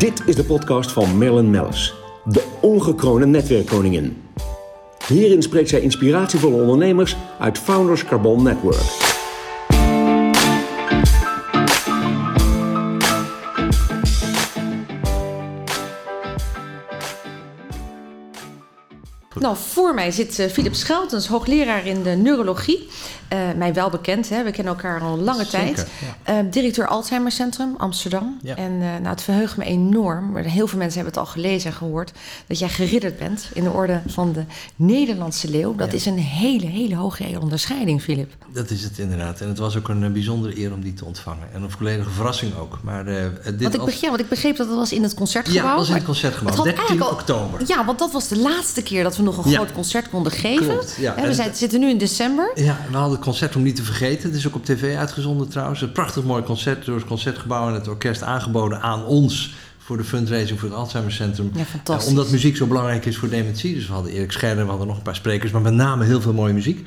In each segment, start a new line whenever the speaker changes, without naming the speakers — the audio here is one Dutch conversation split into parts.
Dit is de podcast van Marilyn Mellis, de ongekroonde netwerkkoningin. Hierin spreekt zij inspiratievolle ondernemers uit Founders Carbon Network.
Nou, voor mij zit uh, Philip Scheltens, hoogleraar in de neurologie. Uh, mij wel bekend, hè? we kennen elkaar al lange
Zeker,
tijd.
ja.
Uh, directeur Alzheimer Centrum Amsterdam.
Ja.
En nou, het verheugt me enorm, maar heel veel mensen hebben het al gelezen en gehoord, dat jij geridderd bent in de orde van de Nederlandse leeuw. Dat
Ja.
is een hele, hele hoge onderscheiding, Philip.
Dat is het inderdaad. En het was ook een eh, bijzondere eer om die te ontvangen. En een volledige verrassing ook. Maar eh, dit
Want ik, begreep, want ik begreep dat het was in het concertgebouw.
Ja, het was in het concertgebouw.
het had
13
eigenlijk al-
oktober.
Ja, want dat was de laatste keer dat we nog een
Ja.
groot concert konden geven.
Klopt, ja.
Hè, we
En
zijn, zitten nu in december.
Ja, we hadden het concert om niet te vergeten. Het is ook op tv uitgezonden trouwens. Een prachtig mooi concert door het Concertgebouw en het orkest aangeboden aan ons... voor de fundraising voor het Alzheimer Centrum.
Ja.
Eh, omdat muziek zo belangrijk is voor dementie. Dus we hadden Erik Scherder, we hadden nog een paar sprekers... maar met name heel veel mooie muziek.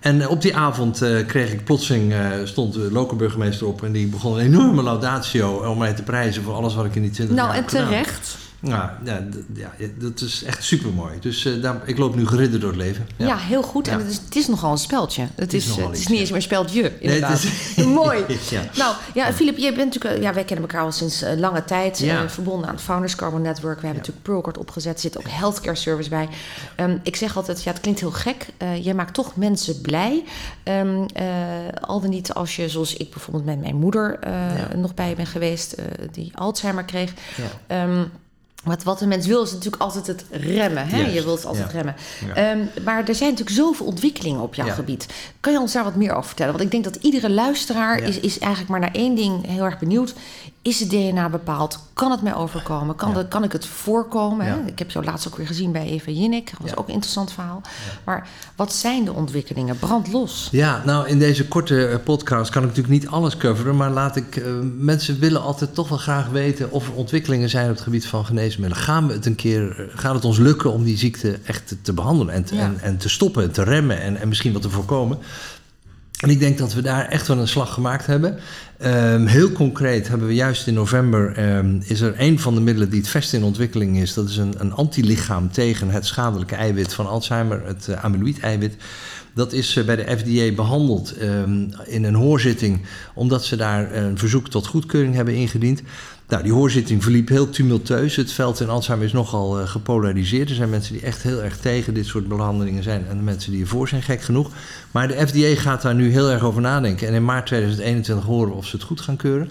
En eh, op die avond eh, kreeg ik plotseling, stond de lokale burgemeester op... en die begon een enorme laudatio om mij te prijzen... voor alles wat ik in die 20
Nou,
jaar
en
heb gedaan.
terecht.
Ja, d- ja, dat is echt super mooi. Dus eh, daar, ik loop nu geridderd door het leven.
Ja, heel goed. En
Ja.
het is, het is nogal een speldje. Het is, het is niet
ja.
eens meer speldje,
Nee,
inderdaad.
het is-
Mooi.
Ja.
Nou, ja, Filip, jij bent natuurlijk... eh, Ja, wij kennen elkaar al sinds eh, lange tijd.
Ja.
verbonden aan het Founders Carbon Network. We hebben natuurlijk Pearlcard opgezet. Er zit ook healthcare service bij. Ehm, ik zeg altijd, ja, het klinkt heel gek. Jij maakt toch mensen blij. Eh, al dan niet als je, zoals ik bijvoorbeeld met mijn moeder...
Ja.
nog bij ben geweest, die Alzheimer kreeg...
Ja.
Wat, wat een mens wil is natuurlijk altijd het remmen. Hè?
Juist,
Je wilt altijd
ja.
remmen.
Ja.
Ehm, maar er zijn natuurlijk zoveel ontwikkelingen op jouw
Ja.
gebied. Kan je ons daar wat meer over vertellen? Want ik denk dat iedere luisteraar is, is eigenlijk maar naar één ding heel erg benieuwd. Is het DNA bepaald? Kan het mij overkomen? Kan,
Ja.
de- kan ik het voorkomen? Hè? Ik heb jou laatst ook weer gezien bij Eva Jinnik. Dat was
Ja.
ook een interessant verhaal. Maar wat zijn de ontwikkelingen? Brand los.
Ja, nou in deze korte eh, podcast kan ik natuurlijk niet alles coveren, maar laat ik. eh, mensen willen altijd toch wel graag weten of er ontwikkelingen zijn op het gebied van geneesmiddelen. Gaan we het een keer, eh, gaat het ons lukken om die ziekte echt te, te behandelen en en, en te stoppen en te remmen en, en misschien wat te voorkomen? En ik denk dat we daar echt wel een slag gemaakt hebben. Ehm, heel concreet hebben we juist in november... ehm, is er een van de middelen die het best in ontwikkeling is. Dat is een, een antilichaam tegen het schadelijke eiwit van Alzheimer, het uh, amyloïd-eiwit. Dat is eh, bij de FDA behandeld ehm, in een hoorzitting... omdat ze daar een verzoek tot goedkeuring hebben ingediend. Nou, die hoorzitting verliep heel tumultueus. Het veld in Alzheimer is nogal eh, gepolariseerd. Er zijn mensen die echt heel erg tegen dit soort behandelingen zijn... en de mensen die ervoor zijn, gek genoeg. Maar de FDA gaat daar nu heel erg over nadenken. En in maart 2021 horen of ze het goed gaan keuren.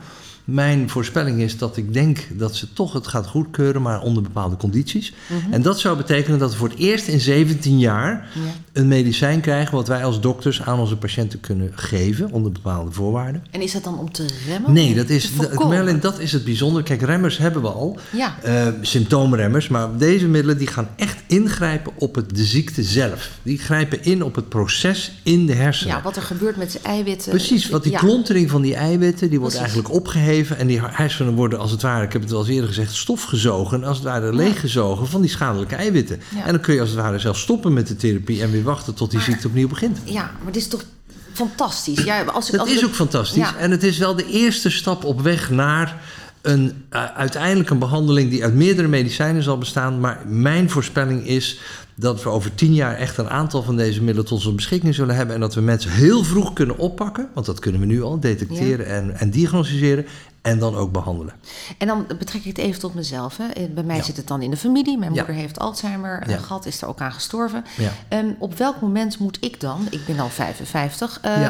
Mijn voorspelling is dat ik denk dat ze toch het gaat goedkeuren, maar onder bepaalde condities.
Mhm.
En dat zou betekenen dat we voor het eerst in 17 jaar
Ja.
een medicijn krijgen wat wij als dokters aan onze patiënten kunnen geven onder bepaalde voorwaarden.
En is dat dan om te remmen?
Nee, dat is? Merlin, dat is het bijzondere. Kijk, remmers hebben we al.
Ja.
Eh, symptoomremmers. Maar deze middelen die gaan echt ingrijpen op het, de ziekte zelf. Die grijpen in op het proces in de hersenen.
ja, wat er gebeurt met de eiwitten.
Precies, want die
Ja.
klontering van die eiwitten, die wordt
Precies.
eigenlijk opgeheven. En die hersenen worden als het ware, ik heb het wel eens eerder gezegd, stofgezogen. Als het ware leeggezogen van die schadelijke eiwitten.
Ja.
En dan kun je als het ware zelf stoppen met de therapie en weer wachten tot die
Maar-
ziekte opnieuw begint.
Ja, maar dit is toch fantastisch. Ja, als ik,
Dat
als
is
ik-
ook fantastisch.
Ja.
En het is wel de eerste stap op weg naar een, uh, uiteindelijk een behandeling die uit meerdere medicijnen zal bestaan. Maar mijn voorspelling is dat we over tien jaar echt een aantal van deze middelen tot onze beschikking zullen hebben. En dat we mensen heel vroeg kunnen oppakken. Want dat kunnen we nu al detecteren en, en diagnosticeren. En dan ook behandelen.
En dan betrek ik het even tot mezelf. Hè. Eh, Bij mij
Ja.
zit het dan in de familie. Mijn
Ja.
moeder heeft Alzheimer eh,
Ja.
gehad, is er ook aan gestorven. Ehm, op welk moment moet ik dan, ik ben al 55, eh,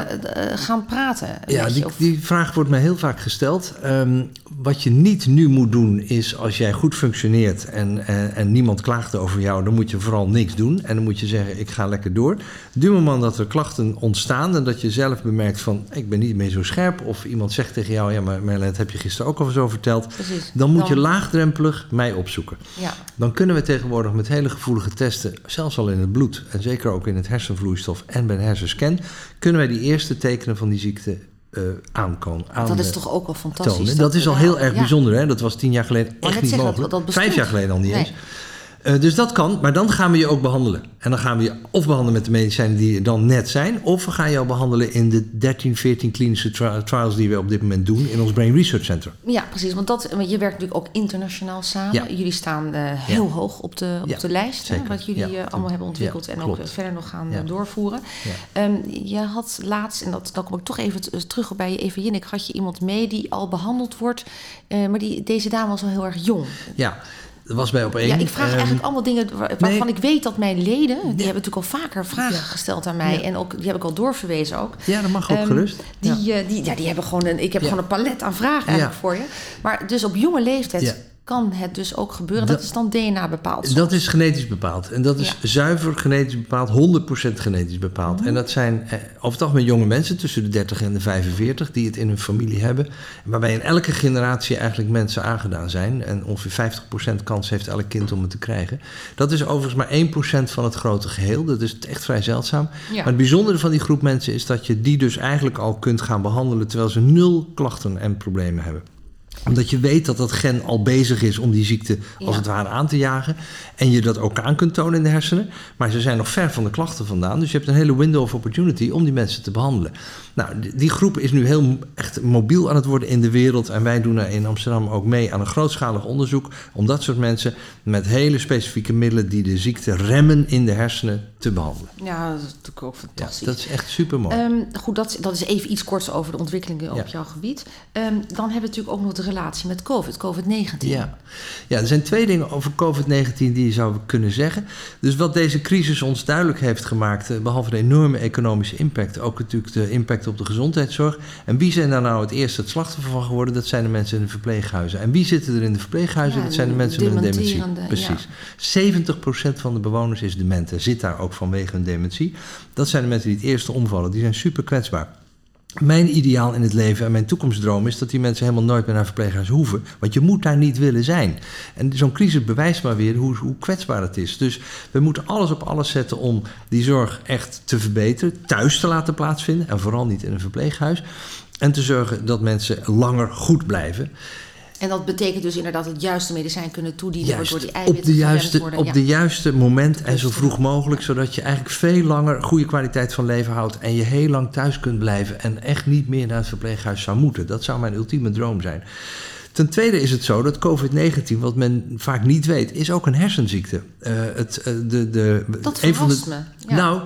gaan praten?
Ja, die,
of-
die vraag wordt mij heel vaak gesteld. Ehm, wat je niet nu moet doen is als jij goed functioneert en, en, en niemand klaagt over jou, dan moet je vooral niks doen. En dan moet je zeggen, ik ga lekker door. Du moment dat er klachten ontstaan en dat je zelf bemerkt van, ik ben niet meer zo scherp. Of iemand zegt tegen jou, ja maar Merlet, heb je gisteren ook al zo verteld.
Precies.
Dan moet je laagdrempelig mij opzoeken.
Ja.
Dan kunnen we tegenwoordig met hele gevoelige testen, zelfs al in het bloed en zeker ook in het hersenvloeistof en bij een hersenscan, kunnen wij die eerste tekenen van die ziekte eh aankomen. Aan,
dat is toch ook wel fantastisch.
Dat is al heel erg
ja.
bijzonder. Hè? Dat was tien jaar geleden echt niet
dat-
mogelijk.
dat.
Vijf jaar geleden al niet
Nee.
eens. Uh, dus dat kan, maar dan gaan we je ook behandelen. En dan gaan we je of behandelen met de medicijnen die er dan net zijn, of we gaan jou behandelen in de 13, 14 klinische tri trials die we op dit moment doen in ons Brain Research Center.
Ja, precies. Want dat, je werkt natuurlijk ook internationaal samen. Ja. Jullie staan uh, heel ja. hoog op de, op ja, de lijst, hè, wat jullie uh, allemaal hebben ontwikkeld en ook verder nog gaan doorvoeren. Um, je had laatst, en dat, dan kom ik toch even terug bij je Eva Jinnik, had je iemand mee die al behandeld wordt, maar die, deze dame was al heel erg jong.
Ja. Dat was bij op één.
Ja, ik vraag eigenlijk ehm, allemaal dingen waarvan ik weet dat mijn leden... die hebben natuurlijk al vaker vragen gesteld aan mij. En ook, die heb ik al doorverwezen ook.
Ja, dat mag ook um, gerust.
Die, ja. Uh, die, ja, die hebben gewoon een... Ik heb gewoon een palet aan vragen eigenlijk voor je. Maar dus op jonge leeftijd kan het dus ook gebeuren. Dat, is dan DNA bepaald.
Dat is genetisch bepaald. En dat is zuiver genetisch bepaald, 100% genetisch bepaald. Mhm. En dat zijn eh, over het algemeen jonge mensen tussen de 30 en de 45 die het in hun familie hebben. Waarbij in elke generatie eigenlijk mensen aangedaan zijn. En ongeveer 50% kans heeft elk kind om het te krijgen. Dat is overigens maar 1% van het grote geheel. Dat is echt vrij zeldzaam. Maar het bijzondere van die groep mensen is dat je die dus eigenlijk al kunt gaan behandelen terwijl ze nul klachten en problemen hebben omdat je weet dat dat gen al bezig is om die ziekte als het ware aan te jagen. En je dat ook aan kunt tonen in de hersenen. Maar ze zijn nog ver van de klachten vandaan. Dus je hebt een hele window of opportunity om die mensen te behandelen. Nou, die groep is nu heel echt mobiel aan het worden in de wereld. En wij doen er in Amsterdam ook mee aan een grootschalig onderzoek. Om dat soort mensen met hele specifieke middelen die de ziekte remmen in de hersenen te behandelen.
Ja, dat is natuurlijk ook fantastisch.
Ja, dat is echt super mooi.
Um, goed, dat, dat is even iets korts over de ontwikkelingen op jouw gebied. Um, dan hebben we natuurlijk ook nog de relatie met COVID, COVID-19.
Ja. ja, er zijn twee dingen over COVID-19 die je zou kunnen zeggen. Dus wat deze crisis ons duidelijk heeft gemaakt, eh, behalve de enorme economische impact, ook natuurlijk de impact op de gezondheidszorg. En wie zijn daar nou het eerste het slachtoffer van geworden? Dat zijn de mensen in de verpleeghuizen. En wie zitten er in de verpleeghuizen? dat zijn de mensen met een dementie. Precies. Ja. 70% van de bewoners is dement en zit daar ook vanwege hun dementie. Dat zijn de mensen die het eerste omvallen. Die zijn super kwetsbaar. Mijn ideaal in het leven en mijn toekomstdroom is dat die mensen helemaal nooit meer naar verpleeghuis hoeven. Want je moet daar niet willen zijn. En zo'n crisis bewijst maar weer hoe, hoe kwetsbaar het is. Dus we moeten alles op alles zetten om die zorg echt te verbeteren. Thuis te laten plaatsvinden en vooral niet in een verpleeghuis. En te zorgen dat mensen langer goed blijven.
En dat betekent dus inderdaad het juiste medicijn kunnen toedienen, Juist, waardoor die eiwitten
op de juiste, worden. Op de juiste moment en zo vroeg mogelijk, zodat je eigenlijk veel langer goede kwaliteit van leven houdt en je heel lang thuis kunt blijven en echt niet meer naar het verpleeghuis zou moeten. Dat zou mijn ultieme droom zijn. Ten tweede is het zo dat COVID-19, wat men vaak niet weet, is ook een hersenziekte. Uh, het, uh, de, de,
dat een van de, me.
Ja. Nou,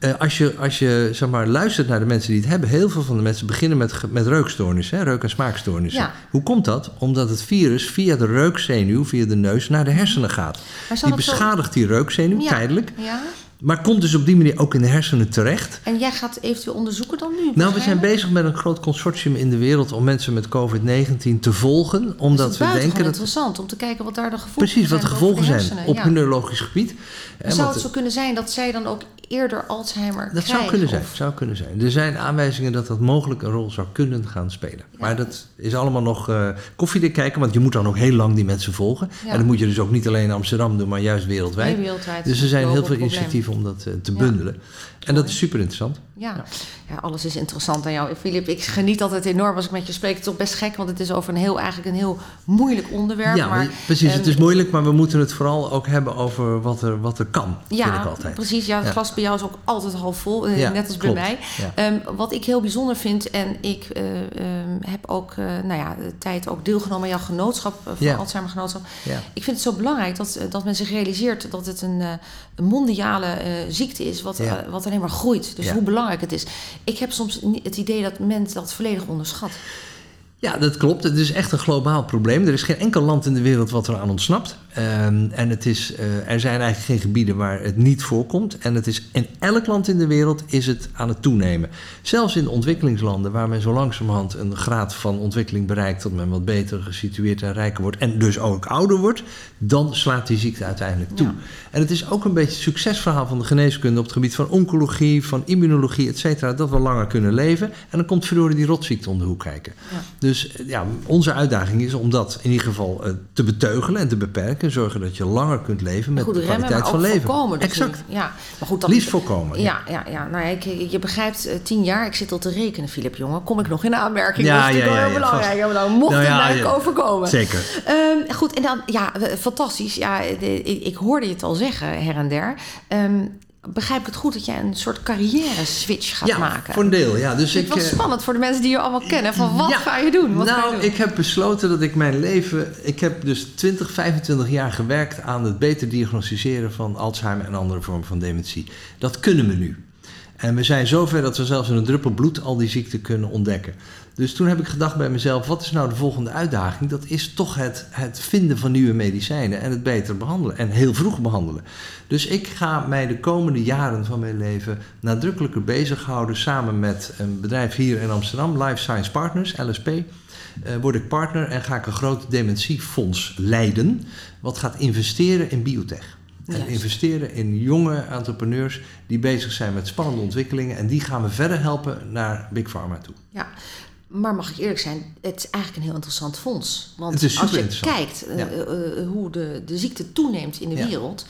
uh, als je, als je zeg maar, luistert naar de mensen die het hebben, heel veel van de mensen beginnen met, met reukstoornissen, hè, reuk- en smaakstoornissen.
Ja.
Hoe komt dat? Omdat het virus via de reukzenuw, via de neus, naar de hersenen gaat. Die beschadigt zo... die reukzenuw
ja.
tijdelijk.
Ja.
Maar komt dus op die manier ook in de hersenen terecht.
En jij gaat eventueel onderzoeken dan nu?
Nou, we zijn bezig met een groot consortium in de wereld om mensen met COVID-19 te volgen. Omdat
we
denken dat.
interessant om te kijken wat daar de gevolgen
Precies,
zijn.
wat de gevolgen
de
zijn op hun neurologisch gebied.
En zou het zo kunnen zijn dat zij dan ook eerder Alzheimer
dat
krijgen?
zou kunnen zijn, zou kunnen zijn. Er zijn aanwijzingen dat dat mogelijk een rol zou kunnen gaan spelen.
Ja.
Maar dat is allemaal nog uh, koffiedik kijken, want je moet dan ook heel lang die mensen volgen.
Ja.
En dat moet je dus ook niet alleen in Amsterdam doen, maar juist wereldwijd.
Nee, wereldwijd.
Dus er zijn heel veel initiatieven om dat uh, te bundelen. En dat is super interessant.
Ja. ja, alles is interessant aan jou. Filip, ik geniet altijd enorm als ik met je spreek. Het is toch best gek, want het is over een heel, eigenlijk een heel moeilijk onderwerp.
Ja,
maar,
precies.
Um,
het is moeilijk, maar we moeten het vooral ook hebben over wat er, wat er kan.
Ja,
vind ik altijd.
precies. Ja, het
Ja.
glas bij jou is ook altijd half vol, eh,
Ja,
net als
klopt.
bij mij.
Ja.
Ehm, wat ik heel bijzonder vind, en ik eh, ehm, heb ook eh, nou ja, de tijd ook deelgenomen aan jouw genootschap, eh, van
Ja.
Alzheimer Genootschap.
Ja.
Ik vind het zo belangrijk dat, dat men zich realiseert dat het een, eh, een mondiale eh, ziekte is, wat,
Ja.
wat alleen maar groeit. Dus
Ja.
hoe belangrijk het is. Ik heb soms het idee dat men dat volledig onderschat.
Ja, dat klopt. Het is echt een globaal probleem. Er is geen enkel land in de wereld wat eraan ontsnapt. Ehm, en het is, eh, er zijn eigenlijk geen gebieden waar het niet voorkomt. En het is in elk land in de wereld is het aan het toenemen. Zelfs in ontwikkelingslanden, waar men zo langzamerhand een graad van ontwikkeling bereikt, dat men wat beter gesitueerd en rijker wordt en dus ook ouder wordt, dan slaat die ziekte uiteindelijk toe.
Ja.
En het is ook een beetje het succesverhaal van de geneeskunde op het gebied van oncologie, van immunologie, et cetera, dat we langer kunnen leven. En dan komt verdorie die rotziekte om de hoek kijken.
Ja.
Dus eh, ja, onze uitdaging is om dat in ieder geval eh, te beteugelen en te beperken. En zorgen dat je langer kunt leven met
Goed
de
remmen,
kwaliteit
maar
van
ook
leven.
voorkomen. Dus
exact.
Ja, maar goed, dat,
Liefst voorkomen.
Ja, ja, ja. Nou, ik, je begrijpt, eh, tien jaar, ik zit al te rekenen, Filip, jongen. Kom ik nog in aanmerking?
Ja,
dat is
ja,
wel
ja,
heel
ja,
belangrijk. Ja, dan mocht
Nou
het mij overkomen.
Zeker.
Ehm, goed, en dan, ja, eh, fantastisch. Ja, de- ik, ik hoorde je het al zeggen, her en der. Ehm, begrijp ik het goed dat jij een soort carrière-switch gaat
ja,
maken?
voor een deel. Ja. Dus ik,
wel
eh,
spannend voor de mensen die je allemaal kennen. Van wat
Ja.
ga je doen? Wat ga je
nou,
doen?
ik heb besloten dat ik mijn leven. Ik heb dus 20, 25 jaar gewerkt aan het beter diagnosticeren van Alzheimer en andere vormen van dementie. Dat kunnen we nu. En we zijn zover dat we zelfs in een druppel bloed al die ziekten kunnen ontdekken. Dus toen heb ik gedacht bij mezelf: wat is nou de volgende uitdaging? Dat is toch het, het vinden van nieuwe medicijnen en het beter behandelen. En heel vroeg behandelen. Dus ik ga mij de komende jaren van mijn leven nadrukkelijker bezighouden samen met een bedrijf hier in Amsterdam, Life Science Partners, LSP. Eh, word ik partner en ga ik een groot dementiefonds leiden. Wat gaat investeren in biotech. En
Juist.
investeren in jonge entrepreneurs die bezig zijn met spannende ontwikkelingen. En die gaan we verder helpen naar Big Pharma toe.
Ja, maar mag ik eerlijk zijn, het is eigenlijk een heel interessant fonds. Want als je kijkt eh,
Ja.
eh, eh, hoe de, de ziekte toeneemt in de
Ja.
wereld,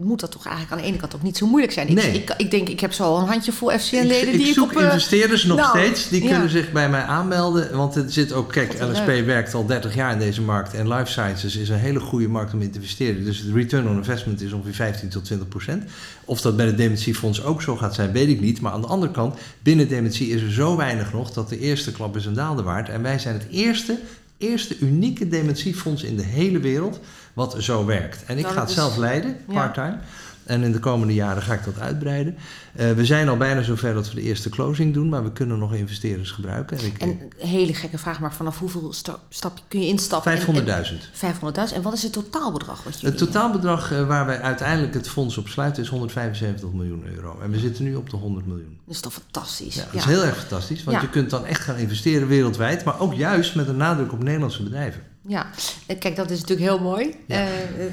moet dat toch eigenlijk aan de ene kant ook niet zo moeilijk zijn. Ik,
Nee.
ik, ik denk, ik heb zo al een handjevol FCN-leden
ik,
die
ik
ik
zoek
op... eh,
investeerders nog
nou,
steeds. Die
ja.
kunnen zich bij mij aanmelden. Want het zit ook... Kijk,
Wat
LSP
leuk.
werkt al 30 jaar in deze markt. En life sciences is een hele goede markt om in te investeren. Dus de return on investment is ongeveer 15 tot 20 procent. Of dat bij het dementiefonds ook zo gaat zijn, weet ik niet. Maar aan de andere kant, binnen dementie is er zo weinig nog... dat de eerste klap is een daalde waard. En wij zijn het eerste, eerste unieke dementiefonds in de hele wereld... wat zo werkt. En ik
Nou,
ga het
is-
zelf leiden,
Ja.
En in de komende jaren ga ik dat uitbreiden. Eh, we zijn al bijna zover dat we de eerste closing doen, maar we kunnen nog investeerders gebruiken. En ik,
En een hele gekke vraag, maar vanaf hoeveel sta- stap kun je instappen? En-
500.000.
en- 500.000. En wat is het totaalbedrag wat
Het totaalbedrag eh, waar wij uiteindelijk het fonds op sluiten is 175 miljoen euro. En we zitten nu op de 100 miljoen.
Dat is toch fantastisch?
Ja, dat is heel erg fantastisch, want
Ja.
je kunt dan echt gaan investeren wereldwijd, maar ook juist met een nadruk op Nederlandse bedrijven.
Ja, en kijk, dat is natuurlijk heel mooi.
Ja.
Eh,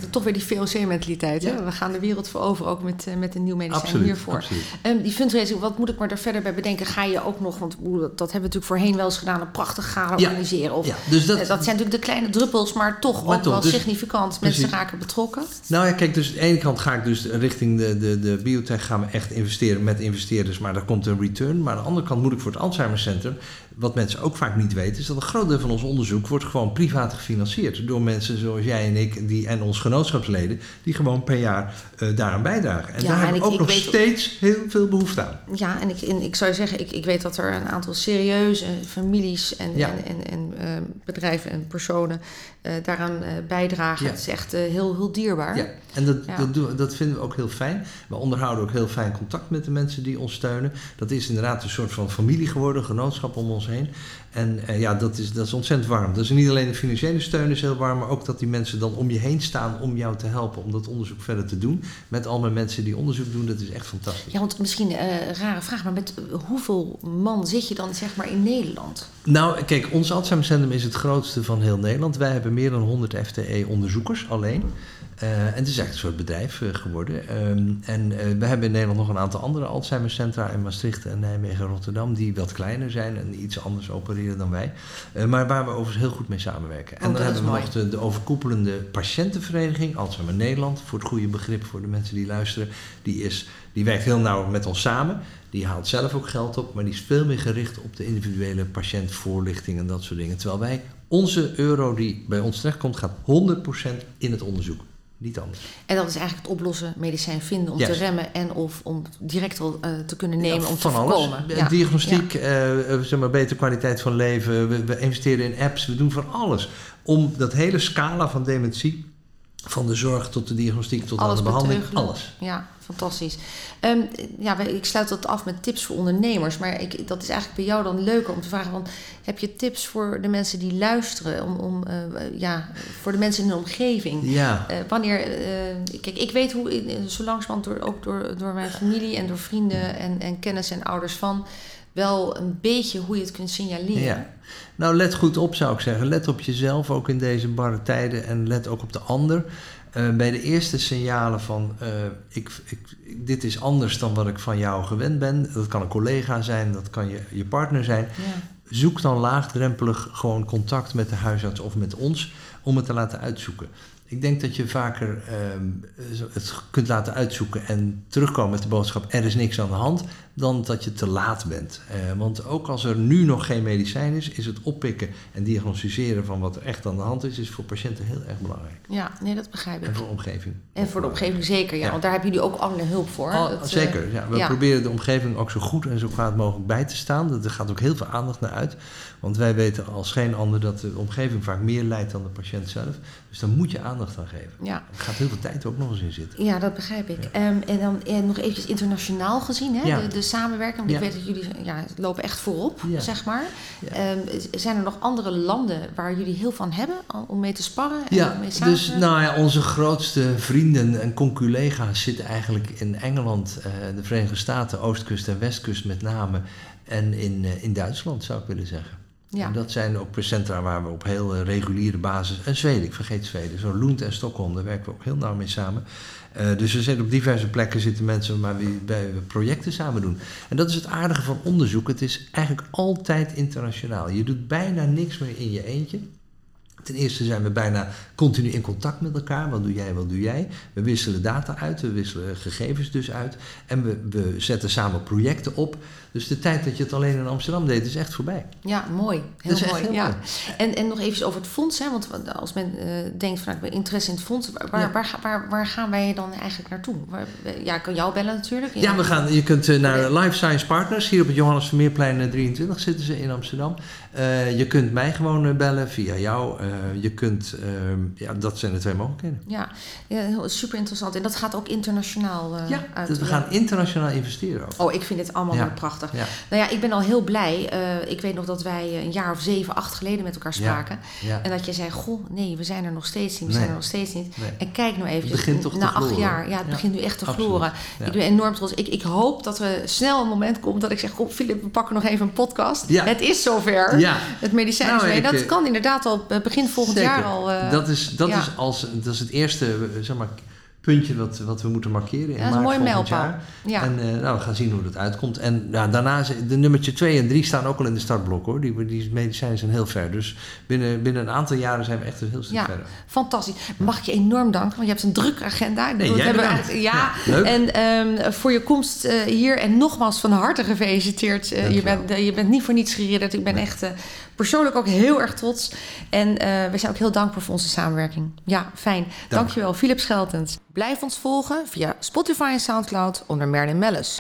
toch weer die VOC-mentaliteit.
Ja.
We gaan de wereld veroveren, ook met, eh, met een nieuw medicijn
Absoluut,
hiervoor.
absoluut.
Ehm, die fundraising, wat moet ik me daar verder bij bedenken? Ga je ook nog, want dat, dat hebben we natuurlijk voorheen wel eens gedaan, een prachtig gala
Ja.
organiseren? Of,
Ja, dus dat,
eh, dat zijn natuurlijk de kleine druppels, maar toch
Maar
ook
toch,
wel
dus-
significant. Mensen
precies.
raken betrokken.
Nou ja, kijk, dus aan de ene kant ga ik dus richting de, de, de biotech gaan we echt investeren met investeerders, maar daar komt een return. Maar aan de andere kant moet ik voor het Alzheimer Centrum, wat mensen ook vaak niet weten, is dat een groot deel van ons onderzoek wordt gewoon privaat gefinancierd door mensen zoals jij en ik die, en ons genootschapsleden, die gewoon per jaar eh, daaraan bijdragen. En
Ja,
daar
en
hebben we
ik-
ook
ik
nog
weet-
steeds heel veel behoefte aan.
Ja, en ik, en ik zou zeggen, ik, ik weet dat er een aantal serieuze families en,
Ja.
en, en, en eh, bedrijven en personen eh, daaraan eh, bijdragen.
Ja.
Het is echt eh, heel, heel dierbaar.
Ja, en dat,
Ja.
Dat, doen, dat vinden we ook heel fijn. We onderhouden ook heel fijn contact met de mensen die ons steunen. Dat is inderdaad een soort van familie geworden, genootschap om ons heen. En eh, ja, dat is, dat is ontzettend warm. Dus niet alleen de financiële steun is heel warm, maar ook dat die mensen dan om je heen staan om jou te helpen om dat onderzoek verder te doen. Met allemaal mensen die onderzoek doen, dat is echt fantastisch.
Ja, want misschien een rare vraag, maar met eh, hoeveel man zit je dan zeg maar in Nederland?
Nou, kijk, ons Alzheimer Centrum is het grootste van heel Nederland. Wij hebben meer dan 100 FTE-onderzoekers alleen. Eh, en het is echt een soort bedrijf eh, geworden. Ehm, en eh, we hebben in Nederland nog een aantal andere Alzheimer-centra in Maastricht en Nijmegen en Rotterdam, die wat kleiner zijn en iets anders opereren dan wij. Maar waar we overigens heel goed mee samenwerken.
Oh,
en dan
dat is
hebben we
mooi.
nog de, de overkoepelende patiëntenvereniging, Alzheimer Nederland, voor het goede begrip voor de mensen die luisteren. Die, is, die werkt heel nauw met ons samen. Die haalt zelf ook geld op, maar die is veel meer gericht op de individuele patiëntvoorlichting en dat soort dingen. Terwijl wij, onze euro die bij ons terechtkomt, gaat 100% in het onderzoek. Niet anders.
En dat is eigenlijk het oplossen, medicijn vinden om te remmen en of om direct al eh, te kunnen nemen
Ja,
om te
van alles.
voorkomen. Ja.
Diagnostiek, eh, eh, zeg maar, betere kwaliteit van leven. We, we investeren in apps, we doen van alles. Om dat hele scala van dementie, van de zorg tot de diagnostiek tot aan de behandeling,
beteugelen.
alles.
Ja, fantastisch. Ehm, ja, ik sluit dat af met tips voor ondernemers. Maar ik, dat is eigenlijk bij jou dan leuker om te vragen. Want heb je tips voor de mensen die luisteren? Om, om, eh, ja, voor de mensen in de omgeving?
Ja.
Eh, wanneer, eh, kijk, ik weet hoe, zo langzamerhand door, ook door, door mijn familie en door vrienden en, en kennis en ouders van, wel een beetje hoe je het kunt signaleren.
Ja. Nou, let goed op zou ik zeggen. Let op jezelf ook in deze barre tijden en let ook op de ander. Eh, bij de eerste signalen van eh, ik, ik, ik- dit is anders dan wat ik van jou gewend ben. Dat kan een collega zijn, dat kan je, je partner zijn.
Ja.
Zoek dan laagdrempelig gewoon contact met de huisarts of met ons om het te laten uitzoeken. Ik denk dat je vaker ehm, het kunt laten uitzoeken en terugkomen met de boodschap: er is niks aan de hand, dan dat je te laat bent. Eh, want ook als er nu nog geen medicijn is, is het oppikken en diagnosticeren van wat er echt aan de hand is, is voor patiënten heel erg belangrijk.
Ja, nee, dat begrijp ik.
En voor de omgeving.
En voor de omgeving zeker, ja, want daar hebben jullie ook allerlei hulp voor.
Al,
Dat, eh,
zeker, ja. We
ja.
proberen de omgeving ook zo goed en zo kwaad mogelijk bij te staan. Er gaat ook heel veel aandacht naar uit. Want wij weten als geen ander dat de omgeving vaak meer leidt dan de patiënt zelf. Dus daar moet je aandacht aan geven.
Ja.
Er gaat heel veel tijd ook nog eens in zitten.
Ja, dat begrijp ik. Ehm, en dan eh, nog eventjes internationaal gezien, hè?
Ja.
De, de samenwerking. Want
Ja.
ik weet dat jullie ja, lopen echt voorop, zeg maar. Ehm, zijn er nog andere landen waar jullie heel van hebben om mee te sparren? En
Ja,
mee samen
dus nou ja, onze grootste vrienden en conculega's zitten eigenlijk in Engeland, eh, de Verenigde Staten, Oostkust en Westkust met name. En in, eh, in Duitsland zou ik willen zeggen.
Ja.
En dat zijn ook centra waar we op heel eh, reguliere basis. En Zweden, ik vergeet Zweden. Zo Lund en Stockholm, daar werken we ook heel nauw mee samen. Eh, dus we zitten op diverse plekken zitten mensen waar we, bij we projecten samen doen. En dat is het aardige van onderzoek. Het is eigenlijk altijd internationaal. Je doet bijna niks meer in je eentje. Ten eerste zijn we bijna continu in contact met elkaar. Wat doe jij, wat doe jij? We wisselen data uit, we wisselen gegevens dus uit. En we, we zetten samen projecten op. Dus de tijd dat je het alleen in Amsterdam deed, is echt voorbij.
Ja, mooi. Heel
Dat is echt
mooi.
heel
ja.
mooi.
En, en nog even over het fonds. Hè? Want als men eh, denkt van nou, ik ben interesse in het fonds, waar, waar,
Ja.
waar, ga- waar, waar gaan wij dan eigenlijk naartoe? Waar, ja, ik kan jou bellen natuurlijk.
Ja, we gaan, je kunt eh, naar Life Science Partners. Hier op het Johannes Vermeerplein eh, 23 zitten ze in Amsterdam. Eh, je kunt mij gewoon eh, bellen via jou. Eh, je kunt, ehm, ja, dat zijn de twee mogelijkheden.
Ja, ja, heel- super interessant. En dat gaat ook internationaal eh,
Ja,
uit.
dus we
ja.
gaan internationaal investeren ook.
Oh, ik vind dit allemaal
Ja.
weer prachtig.
Ja,
Nou ja, ik ben al heel blij. Eh, ik weet nog dat wij eh, een jaar of zeven, acht geleden met elkaar spraken. En dat je zei, goh, nee, we zijn er nog steeds niet. We
Nee.
zijn er nog steeds niet.
Nee.
En kijk nou even,
Het begint toch
na acht jaar. Ja, het begint nu echt te gloren. Ik ben enorm trots. Ik, ik hoop dat er snel een moment komt dat ik zeg, goh, Filip, we pakken nog even een podcast. Het is zover.
Ja.
Het medicijn
Nou,
mee. Dat
eh,
kan inderdaad al eh, begin volgend
Zeker.
jaar al. eh,
dat is, dat,
ja.
is als, dat is het eerste eh, zeg maar, puntje wat, wat we moeten markeren in
Ja, dat is een
maart volgend
mijlpaal. Ja.
En eh, nou, we gaan zien hoe dat uitkomt. En ja, daarna, de nummertje 2 en 3 staan ook al in de startblok hoor. Die, die medicijnen zijn heel ver. Dus binnen, binnen een aantal jaren zijn we echt een heel stuk
Ja.
verder.
Fantastisch. Mag ik je enorm danken, want je hebt een drukke agenda.
Nee, jij
we eigenlijk- ja,
Ja, leuk.
en ehm, voor je komst eh, hier en nogmaals van harte gefeliciteerd. Eh, je, bent, je bent niet voor niets geridderd. Ik ben echt persoonlijk ook heel erg trots. En we zijn ook heel dankbaar voor onze samenwerking. Ja, fijn. Dankjewel, Philip Scheltens. Blijf ons volgen via Spotify en Soundcloud onder Merlin Mellis.